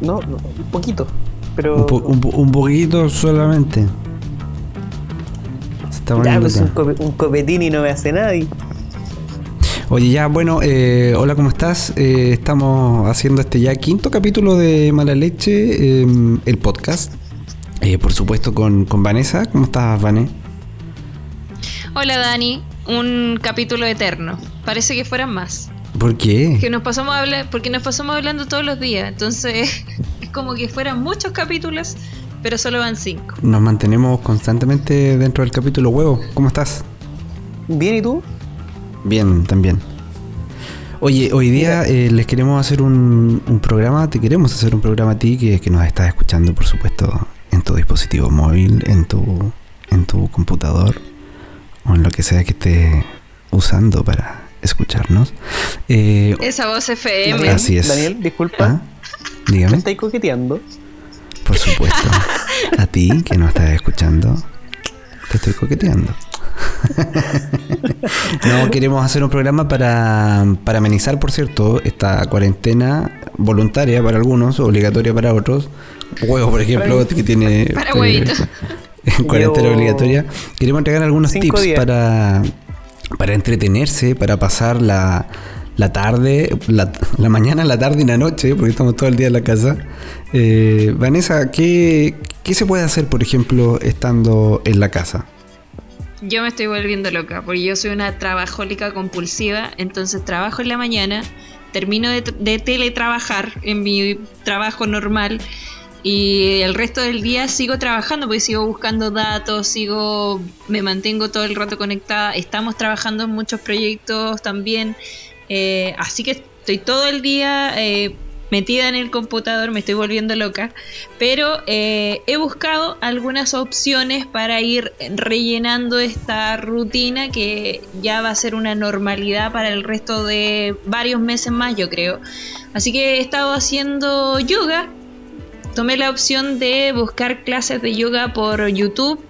No, no, un poquito. Pero. Un, po- un- un poquito solamente. Se está ya, pues, un, cope- un copetín y no me hace nadie. Oye, ya, bueno, eh, hola, ¿cómo estás? Eh, estamos haciendo este ya quinto capítulo de Mala Leche, eh, el podcast. Eh, por supuesto, con, con Vanessa. ¿Cómo estás, Vané? Hola Dani, un capítulo eterno. Parece que fueran más. ¿Por qué? Que nos pasamos a hablar, porque nos pasamos hablando todos los días. Entonces es como que fueran muchos capítulos, pero solo van cinco. Nos mantenemos constantemente dentro del capítulo huevo. ¿Cómo estás? Bien, ¿y tú? Bien, también. Oye, hoy día eh, les queremos hacer un, un programa, te queremos hacer un programa a ti que, que nos estás escuchando, por supuesto, en tu dispositivo móvil, en tu, en tu computador o en lo que sea que estés usando para escucharnos. Eh, Esa voz FM. Daniel, Así es. Daniel, disculpa. ¿ah? ¿Me Dígame, estáis coqueteando? por supuesto. A ti que nos estás escuchando, te estoy coqueteando. no, queremos hacer un programa para, para amenizar, por cierto, esta cuarentena voluntaria para algunos, obligatoria para otros. Huevo, por ejemplo, que tiene Para eh, huevito. cuarentena Yo- obligatoria. Queremos entregar algunos tips días. para, para entretenerse, para pasar la, la tarde, la, la mañana, la tarde y la noche, porque estamos todo el día en la casa. Eh, Vanessa, ¿qué, ¿qué se puede hacer, por ejemplo, estando en la casa? Yo me estoy volviendo loca, porque yo soy una trabajólica compulsiva, entonces trabajo en la mañana, termino de, de teletrabajar en mi trabajo normal y el resto del día sigo trabajando, porque sigo buscando datos, sigo, me mantengo todo el rato conectada, estamos trabajando en muchos proyectos también, eh, así que estoy todo el día eh, metida en el computador, me estoy volviendo loca, pero eh, he buscado algunas opciones para ir rellenando esta rutina que ya va a ser una normalidad para el resto de varios meses más, yo creo. Así que he estado haciendo yoga. Tomé la opción de buscar clases de yoga por YouTube.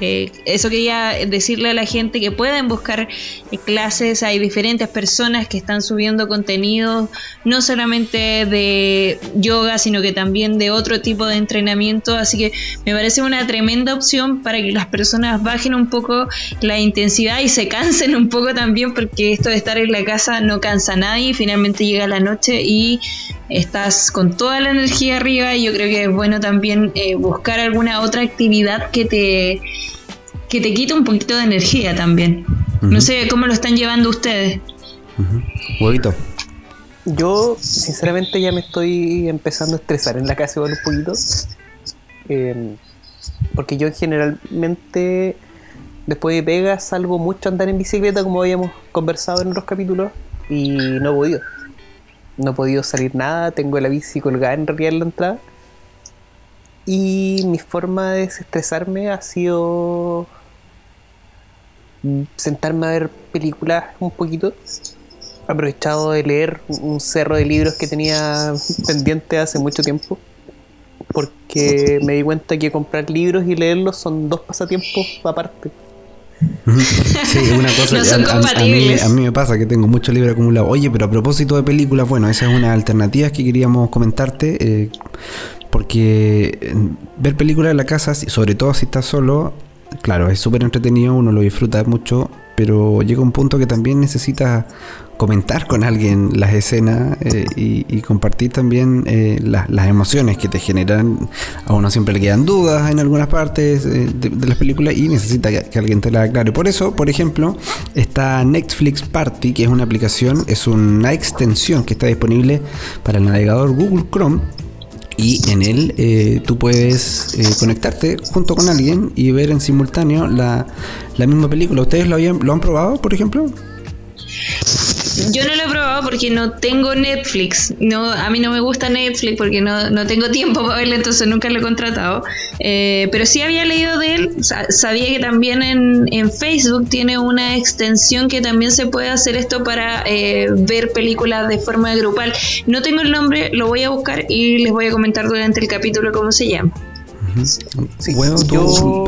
Eh, eso quería decirle a la gente que pueden buscar eh, clases. Hay diferentes personas que están subiendo contenido, no solamente de yoga, sino que también de otro tipo de entrenamiento. Así que me parece una tremenda opción para que las personas bajen un poco la intensidad y se cansen un poco también, porque esto de estar en la casa no cansa a nadie. Finalmente llega la noche y estás con toda la energía arriba. Y yo creo que es bueno también eh, buscar alguna otra actividad que te que te quite un poquito de energía también. No sé cómo lo están llevando ustedes. Huevito. Yo, sinceramente, ya me estoy empezando a estresar en la casa igual un poquito. Eh, porque yo generalmente, después de pega, salgo mucho a andar en bicicleta, como habíamos conversado en otros capítulos, y no he podido. No he podido salir nada, tengo la bici colgada en realidad en la entrada. Y mi forma de desestresarme ha sido sentarme a ver películas un poquito aprovechado de leer un cerro de libros que tenía pendiente hace mucho tiempo. Porque me di cuenta que comprar libros y leerlos son dos pasatiempos aparte. Sí, es una cosa No son a, a- a mí, compatibles. a mí me pasa que tengo mucho libro acumulado. Oye, pero a propósito de películas, bueno, esa es una alternativa que queríamos comentarte. eh, porque eh, ver películas en la casa, sobre todo si estás solo, claro, es súper entretenido, uno lo disfruta mucho, pero llega un punto que también necesitas comentar con alguien las escenas eh, y, y compartir también eh, las, las emociones que te generan. A uno siempre le quedan dudas en algunas partes eh, de, las películas y necesita que, alguien te las aclare. Por eso, por ejemplo, está Netflix Party, que es una aplicación, es una extensión que está disponible para el navegador Google Chrome. Y en él eh, tú puedes conectarte junto con alguien y ver en simultáneo la, la misma película. ¿Ustedes lo, habían, lo han probado, por ejemplo? Yo no lo he probado porque no tengo Netflix. No, a mí no me gusta Netflix porque no, no tengo tiempo para verlo, entonces nunca lo he contratado. Eh, pero sí había leído de él. Sa- sabía que también en, en Facebook tiene una extensión que también se puede hacer esto para eh, ver películas de forma grupal. No tengo el nombre, lo voy a buscar y les voy a comentar durante el capítulo cómo se llama. Sí, tú yo-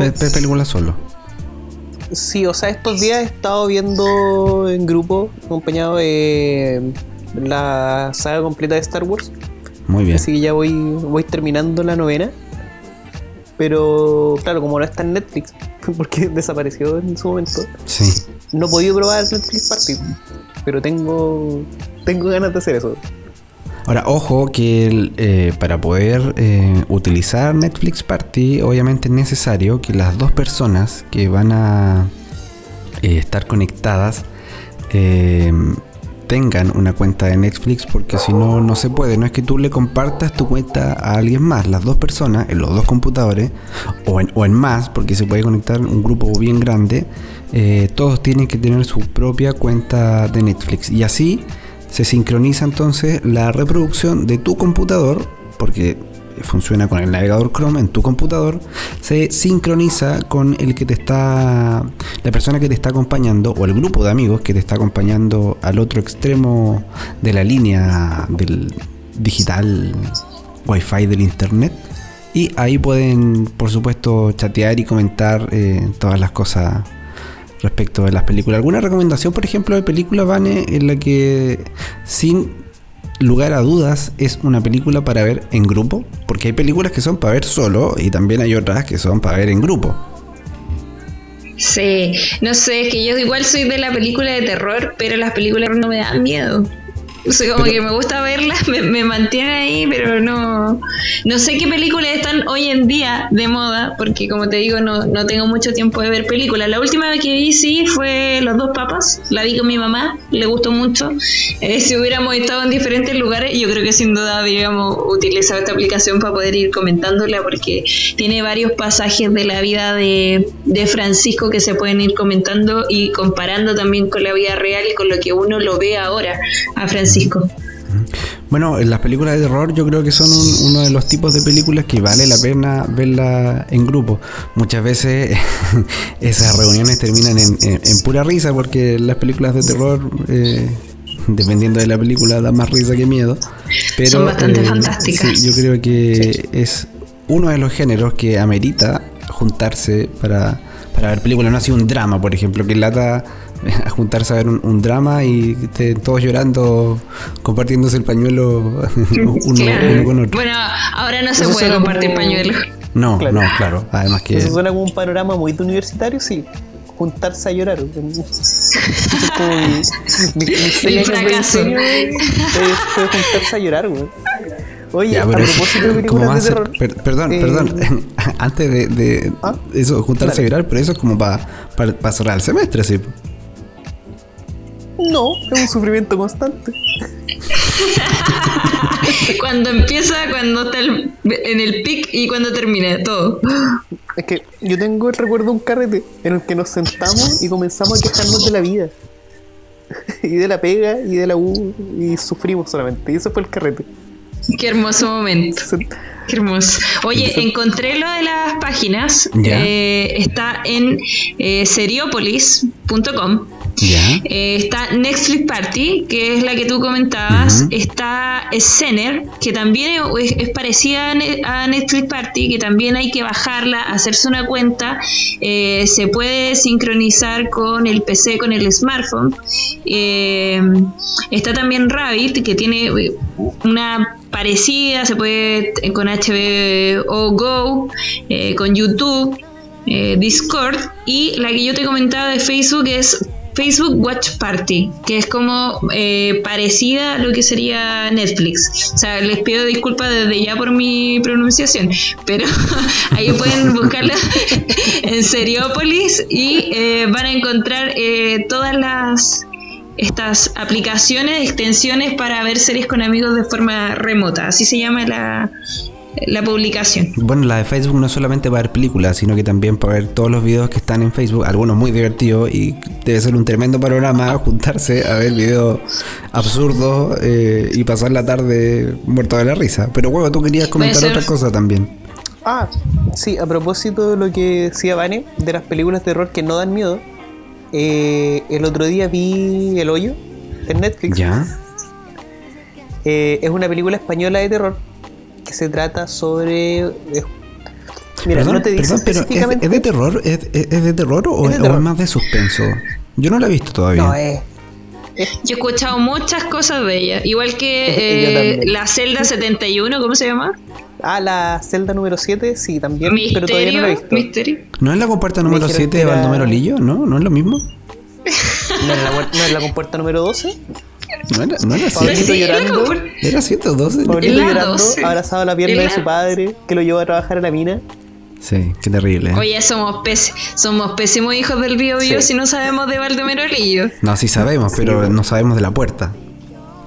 solo. Sí, o sea, estos días he estado viendo en grupo, acompañado de la saga completa de Star Wars. Muy bien. Así que ya voy, voy terminando la novena. Pero claro, como no está en Netflix, porque desapareció en su momento, Sí. no he podido probar Netflix Party. Pero tengo, tengo ganas de hacer eso. Ahora, ojo que eh, para poder eh, utilizar Netflix Party, obviamente es necesario que las dos personas que van a eh, estar conectadas tengan una cuenta de Netflix, porque si no, no se puede. No es que tú le compartas tu cuenta a alguien más. Las dos personas, en los dos computadores, o en, más, porque se puede conectar un grupo bien grande, todos tienen que tener su propia cuenta de Netflix. Y así se sincroniza entonces la reproducción de tu computador, porque funciona con el navegador Chrome en tu computador, se sincroniza con el que te está, la persona que te está acompañando o el grupo de amigos que te está acompañando al otro extremo de la línea del digital Wi-Fi del internet. Y ahí pueden, por supuesto, chatear y comentar eh, todas las cosas respecto de las películas. ¿Alguna recomendación, por ejemplo, de película, Vane, en la que sin lugar a dudas es una película para ver en grupo? Porque hay películas que son para ver solo y también hay otras que son para ver en grupo. Sí, no sé, es que yo igual soy de la película de terror, pero las películas no me dan miedo. Sea, como Pero- que me gusta verlas, me, me mantiene ahí, pero no. No sé qué películas están hoy en día de moda, porque como te digo, no, no tengo mucho tiempo de ver películas. La última vez que vi, sí, fue Los Dos Papas. La vi con mi mamá, le gustó mucho. Eh, si hubiéramos estado en diferentes lugares, yo creo que sin duda habríamos utilizado esta aplicación para poder ir comentándola, porque tiene varios pasajes de la vida de, de Francisco que se pueden ir comentando y comparando también con la vida real y con lo que uno lo ve ahora a Francisco. Bueno, en las películas de terror yo creo que son un- uno de los tipos de películas que vale la pena verla en grupo. Muchas veces esas reuniones terminan en, en- en pura risa porque las películas de terror, eh, dependiendo de la película, dan más risa que miedo. Pero, Son bastante eh, fantásticas. sí, yo creo que es uno de los géneros que amerita juntarse para, para ver películas. No así un drama, por ejemplo, que lata a juntarse a ver un, un drama y estén todos llorando, compartiéndose el pañuelo uno, Claro. uno con otro. Bueno, ahora no se Eso puede compartir como- pañuelos. No, Claro. no, claro. Además que... Eso suena como un panorama muy de universitario, sí. Juntarse a llorar. Eso es como mi, mi, El fracaso. juntarse a llorar, güey. Oye, Ya, a propósito de ¿cómo va a películas de ser? terror. Per- perdón, eh, perdón. Antes de, de ¿Ah? eso, juntarse a llorar, pero eso es como para cerrar el semestre, sí. No, es un sufrimiento constante. Cuando empieza, cuando está el- en el pic y cuando termina, todo. Es que yo tengo el recuerdo de un carrete en el que nos sentamos y comenzamos a quejarnos de la vida. y de la pega y de la U y sufrimos solamente. Y eso fue el carrete. Qué hermoso momento. Qué hermoso. Oye, encontré lo de las páginas. Ya. Eh, está en eh, seriopolis.com. Eh, está Netflix Party, que es la que tú comentabas. Está Scener, que también es, es parecida a Ne- a Netflix Party, que también hay que bajarla, hacerse una cuenta. Eh, se puede sincronizar con el PC, con el smartphone. Eh, está también Rabbit, que tiene una parecida, se puede con HBO Go, eh, con YouTube eh, Discord y la que yo te comentaba de Facebook es Facebook Watch Party, que es como eh, parecida a lo que sería Netflix. O sea, les pido disculpas desde ya por mi pronunciación, pero ahí pueden buscarla en Seriopolis y van a encontrar todas las estas aplicaciones, extensiones para ver series con amigos de forma remota. Así se llama la, la publicación. Bueno, la de Facebook no es solamente para ver películas, sino que también para ver todos los videos que están en Facebook, algunos muy divertidos y debe ser un tremendo panorama juntarse a ver videos absurdos eh, y pasar la tarde muerto de la risa. Pero bueno, tú querías comentar otra cosa también. Ah, sí, a propósito de lo que decía Vane, de las películas de terror que no dan miedo, eh, el otro día vi El Hoyo en Netflix. Ya. Eh, es una película española de terror que se trata sobre... eh, mira, perdón, no te dice perdón, pero ¿es, específicamente... es de terror? ¿Es, es- es de terror o Es de o terror. es más de suspenso? Yo no la he visto todavía. No, es, Yo he escuchado muchas cosas de ella. Igual que eh, la celda 71, ¿cómo se llama? Ah, la celda número 7, sí, también, pero todavía no la he visto. Misterio. ¿No es la compuerta número dijeron 7 que de era- Baldomero Lillo? ¿No? ¿No es lo mismo? ¿No es la, no es la compuerta número 12? ¿No era, no era Pablito 7? Sí, era llorando. ¿Era 7 o 12? Pablito la llorando, 12. abrazado a la pierna Es de la- su padre, que lo llevó a trabajar a la mina. Sí, qué terrible. ¿eh? Oye, somos, pés- somos pésimos hijos del bio bio Sí. si no sabemos de Baldomero Lillo. No, sí sabemos, pero no sabemos de la puerta.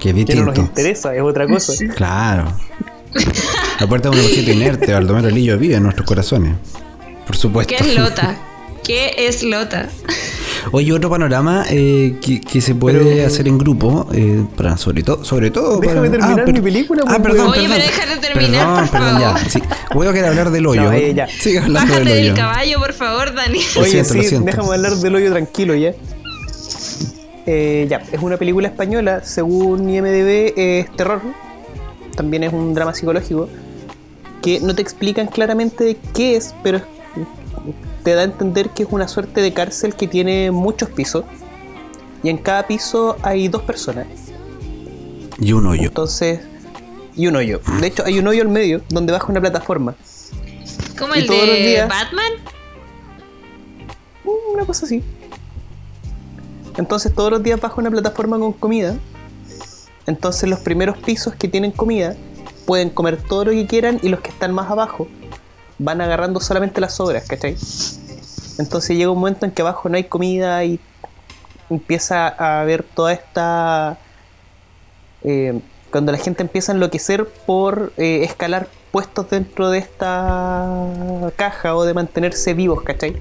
Que es Que no distinto. nos interesa, es otra cosa. Claro. La puerta es un objeto inerte, Baldomero Lillo vive en nuestros corazones. Por supuesto. ¿Qué es Lota? ¿Qué es Lota? Oye, otro panorama eh, que, que se puede Pero- hacer en grupo, eh, para sobre todo, sobre todo. Déjame para- terminar per- mi película, Ah, pues, perdón, Oye, perdón. pero déjame terminar, perdón, por perdón, favor. ya. Sí. Voy a querer hablar del hoyo. No, eh, ya. Sigue hablando Bájate del del hoyo. caballo, por favor, Dani. Lo Oye, siento, lo sí, siento. déjame hablar del hoyo tranquilo ya. Eh, ya, es una película española, según IMDB es terror, también es un drama psicológico, que no te explican claramente de qué es, pero es- te da a entender que es una suerte de cárcel que tiene muchos pisos, y en cada piso hay dos personas. Y un hoyo. Entonces, y un hoyo. De hecho, hay un hoyo al medio donde baja una plataforma. Como el todos los de días- Batman. Mm, Una cosa así. Entonces todos los días baja una plataforma con comida. Entonces los primeros pisos que tienen comida pueden comer todo lo que quieran y los que están más abajo van agarrando solamente las sobras, ¿cachai? Entonces llega un momento en que abajo no hay comida y empieza a haber toda esta... eh, cuando la gente empieza a enloquecer por eh, escalar puestos dentro de esta caja o de mantenerse vivos, ¿cachai?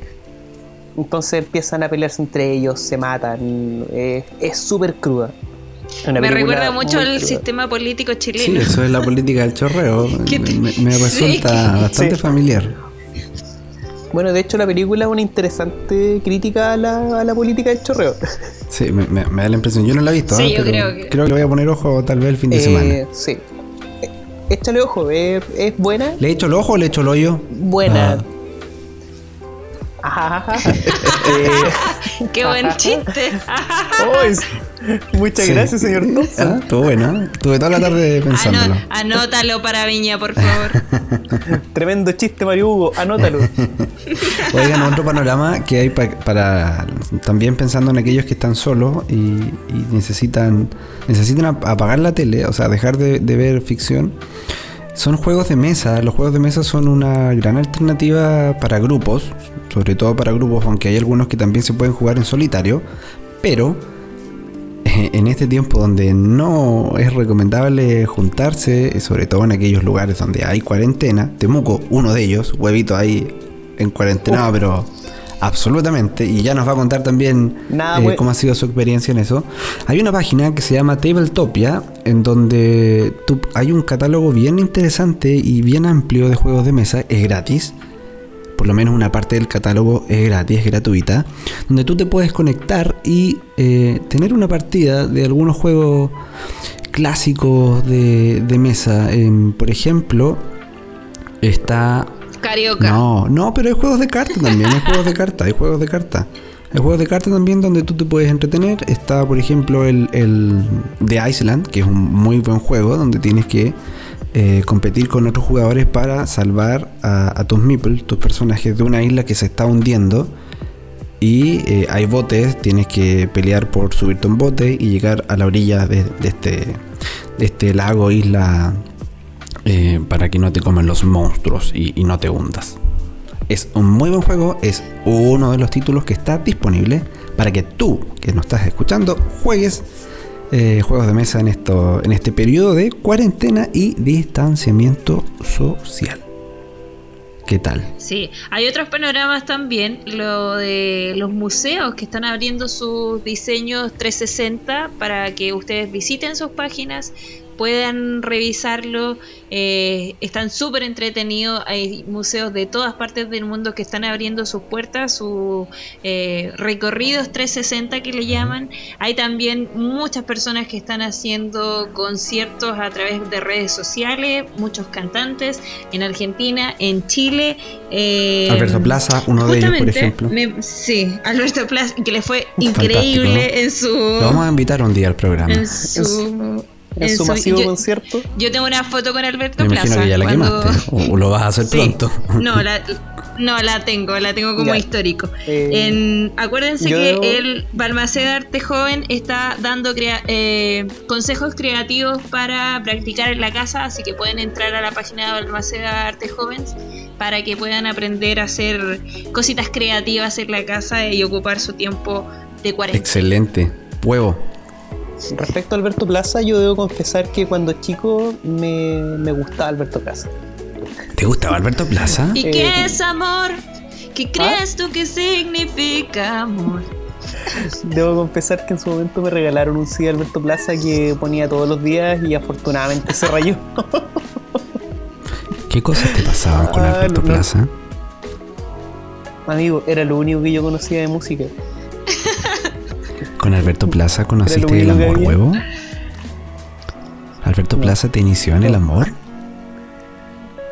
Entonces empiezan a pelearse entre ellos, se matan. eh, es súper cruda. Una Me recuerda mucho al sistema político Sí, chileno. eso es la política del chorreo. ¿Qué te- Me, me Sí, resulta bastante Sí. familiar. Bueno, de hecho la película es una interesante crítica a la, a la política del chorreo. Sí, me, me- me da la impresión. Yo no la he visto, Sí, yo pero creo que- creo que le voy a poner ojo tal vez el fin de semana. Eh, sí. Eh, Échale ojo, es, es buena. ¿Le he hecho el ojo o le he hecho el hoyo? Buena. Ah. Eh, Qué buen chiste. oh, es- Muchas Sí. gracias, señor Ah, Thompson. estuvo bueno. ¿eh? Estuve toda la tarde pensándolo. Ano- anótalo para Viña, por favor. Tremendo chiste, Mario Hugo. Anótalo. Oigan, otro panorama que hay pa- para también pensando en aquellos que están solos y, y necesitan necesitan ap- apagar la tele, o sea, dejar de, de ver ficción. Son juegos de mesa. Los juegos de mesa son una gran alternativa para grupos, sobre todo para grupos, aunque hay algunos que también se pueden jugar en solitario. Pero eh, en este tiempo donde no es recomendable juntarse, sobre todo en aquellos lugares donde hay cuarentena, Temuco, uno de ellos, huevito ahí en cuarentena, pero absolutamente, y ya nos va a contar también Nada, eh, cómo ha sido su experiencia en eso. Hay una página que se llama Tabletopia, en donde tú- hay un catálogo bien interesante y bien amplio de juegos de mesa, es gratis por lo menos una parte del catálogo es gratis, es gratuita, donde tú te puedes conectar y eh, tener una partida de algunos juegos clásicos de, de mesa. Em, por ejemplo, está... No, no, pero hay juegos de cartas también, hay juegos de cartas, hay juegos de cartas. Hay juegos de cartas también donde tú te puedes entretener. Está, por ejemplo, el, el de Iceland, que es un muy buen juego, donde tienes que eh, competir con otros jugadores para salvar a, tus meeples, tus personajes, de una isla que se está hundiendo. Y eh, hay botes, tienes que pelear por subirte un bote y llegar a la orilla de este, de este lago, isla, eh, para que no te comen los monstruos y, y no te hundas. Es un muy buen juego, es uno de los títulos que está disponible para que tú, que nos estás escuchando, juegues eh, juegos de mesa en, esto, en este periodo de cuarentena y distanciamiento social. ¿Qué tal? Sí, hay otros panoramas también, lo de los museos que están abriendo sus diseños 360 para que ustedes visiten sus páginas, puedan revisarlo. Eh, están súper entretenidos. Hay museos de todas partes del mundo que están abriendo sus puertas, sus eh, recorridos 360 que le llaman. Hay también muchas personas que están haciendo conciertos a través de redes sociales, muchos cantantes en Argentina, en Chile. Eh, Alberto Plaza, uno de ellos, por ejemplo. sí, Alberto Plaza, que le fue increíble en su... Lo vamos a invitar un día al programa. En su en, su masivo yo, concierto. Yo tengo una foto con Alberto Me Plaza. que ya la quemaste. O, lo vas a hacer pronto. No, la, no, la tengo, la tengo como histórico. Eh, en, acuérdense que el Balmaceda Arte Joven está dando eh, consejos creativos para practicar en la casa, así que pueden entrar a la página de Balmaceda Arte Joven para que puedan aprender a hacer cositas creativas en la casa y ocupar su tiempo de cuarentena. Excelente. Huevo. Respecto a Alberto Plaza, yo debo confesar que cuando chico me, me gustaba Alberto Plaza. ¿Te gustaba Alberto Plaza? ¿Y qué eh, es amor? ¿Qué crees tú que significa amor? Debo confesar que en su momento me regalaron un CD Alberto Plaza que ponía todos los días y afortunadamente se rayó. ¿Qué cosas te pasaban con ah, Alberto Plaza? Amigo, era lo único que yo conocía de música. ¿Con Alberto Plaza conociste el amor huevo? ¿Alberto Plaza te inició en el amor?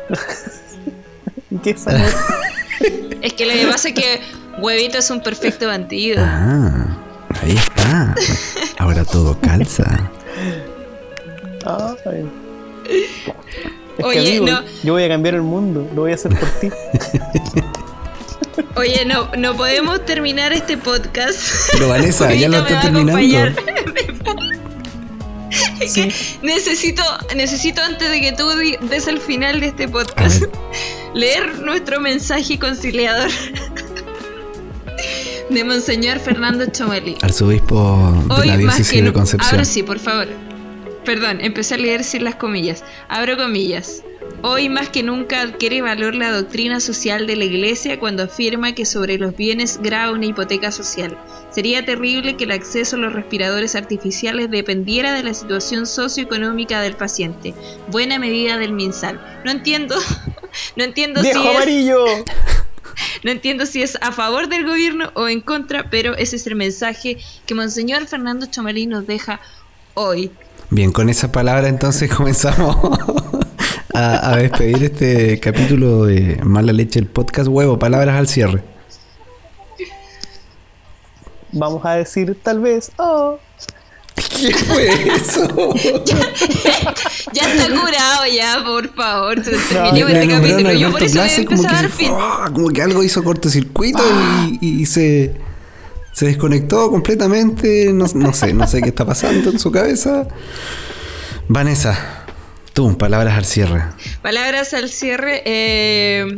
¿Qué es amor? es que lo que pasa es que Huevito es un perfecto bandido. Ah, ahí está. Ahora todo calza. Ah, Oye, no. Yo voy a cambiar el mundo, lo voy a hacer por ti. Oye, no, no podemos terminar este podcast. Pero Vanessa, ya lo está terminando. necesito, necesito antes de que tú des el final de este podcast, leer nuestro mensaje conciliador de Monseñor Fernando Chomelí. Arzobispo de la diócesis de Concepción. Ahora sí, por favor. Perdón, empecé a leer sin las comillas. Abro comillas. Hoy más que nunca adquiere valor la doctrina social de la Iglesia cuando afirma que sobre los bienes graba una hipoteca social. Sería terrible que el acceso a los respiradores artificiales dependiera de la situación socioeconómica del paciente. Buena medida del MinSal. No entiendo, no entiendo si amarillo! No entiendo si es a favor del gobierno o en contra, pero ese es el mensaje que Monseñor Fernando Chomalí nos deja hoy. Bien, con esa palabra entonces comenzamos a, despedir este capítulo de Mala Leche, el podcast huevo, palabras al cierre. Vamos a decir tal vez, oh. ¿Qué fue eso? ya, está curado, ya, por favor. Se terminó este capítulo. Yo por eso voy a empezar como, que oh, como que algo hizo cortocircuito y, se, se desconectó completamente. No, no sé, no sé qué está pasando en su cabeza. Vanessa, Tú, palabras al cierre. Palabras al cierre. Eh,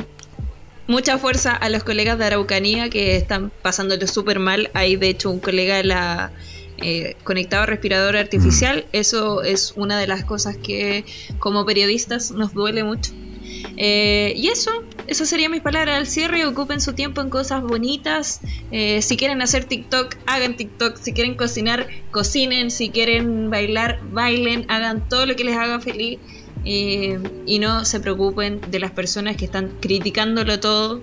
mucha fuerza a los colegas de Araucanía que están pasándolo súper mal. Hay de hecho un colega la, eh, conectado a respirador artificial. Mm. Eso es una de las cosas que como periodistas nos duele mucho. Eh, y eso, eso sería mis palabras al cierre. Ocupen su tiempo en cosas bonitas. Eh, si quieren hacer TikTok, hagan TikTok. Si quieren cocinar, cocinen. Si quieren bailar, bailen. Hagan todo lo que les haga feliz. Eh, y no se preocupen de las personas que están criticándolo todo.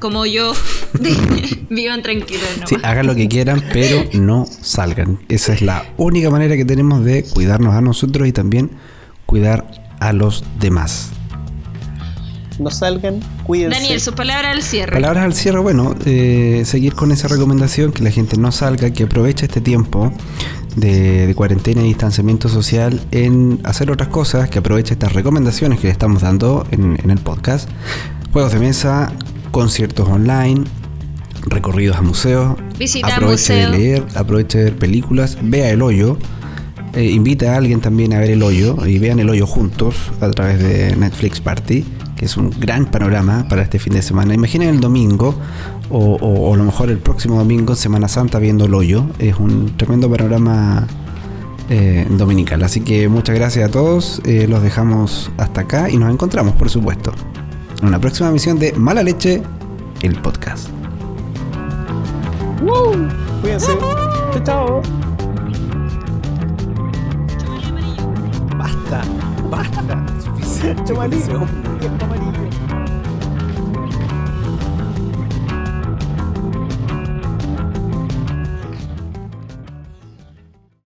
Como yo, vivan tranquilos. Hagan lo que quieran, pero no salgan. Esa es la única manera que tenemos de cuidarnos a nosotros y también cuidar a los demás no salgan, cuídense. Daniel, su palabra al cierre. Palabras al cierre, bueno, eh, seguir con esa recomendación, que la gente no salga, que aproveche este tiempo de, cuarentena y distanciamiento social en hacer otras cosas, que aproveche estas recomendaciones que le estamos dando en, el podcast. Juegos de mesa, conciertos online, recorridos a museos. Visita aproveche de leer, aproveche de ver películas, vea el hoyo. Eh, invita a alguien también a ver el hoyo y vean el hoyo juntos a través de Netflix Party que es un gran panorama para este fin de semana. Imaginen el domingo, o, a lo mejor el próximo domingo, Semana Santa, viendo el hoyo. Es un tremendo panorama eh, dominical. Así que muchas gracias a todos. Eh, los dejamos hasta acá y nos encontramos, por supuesto, en una próxima emisión de Mala Leche, el podcast. Cuídense. Chao. basta, basta, suficiente con ese hombre. amarillo.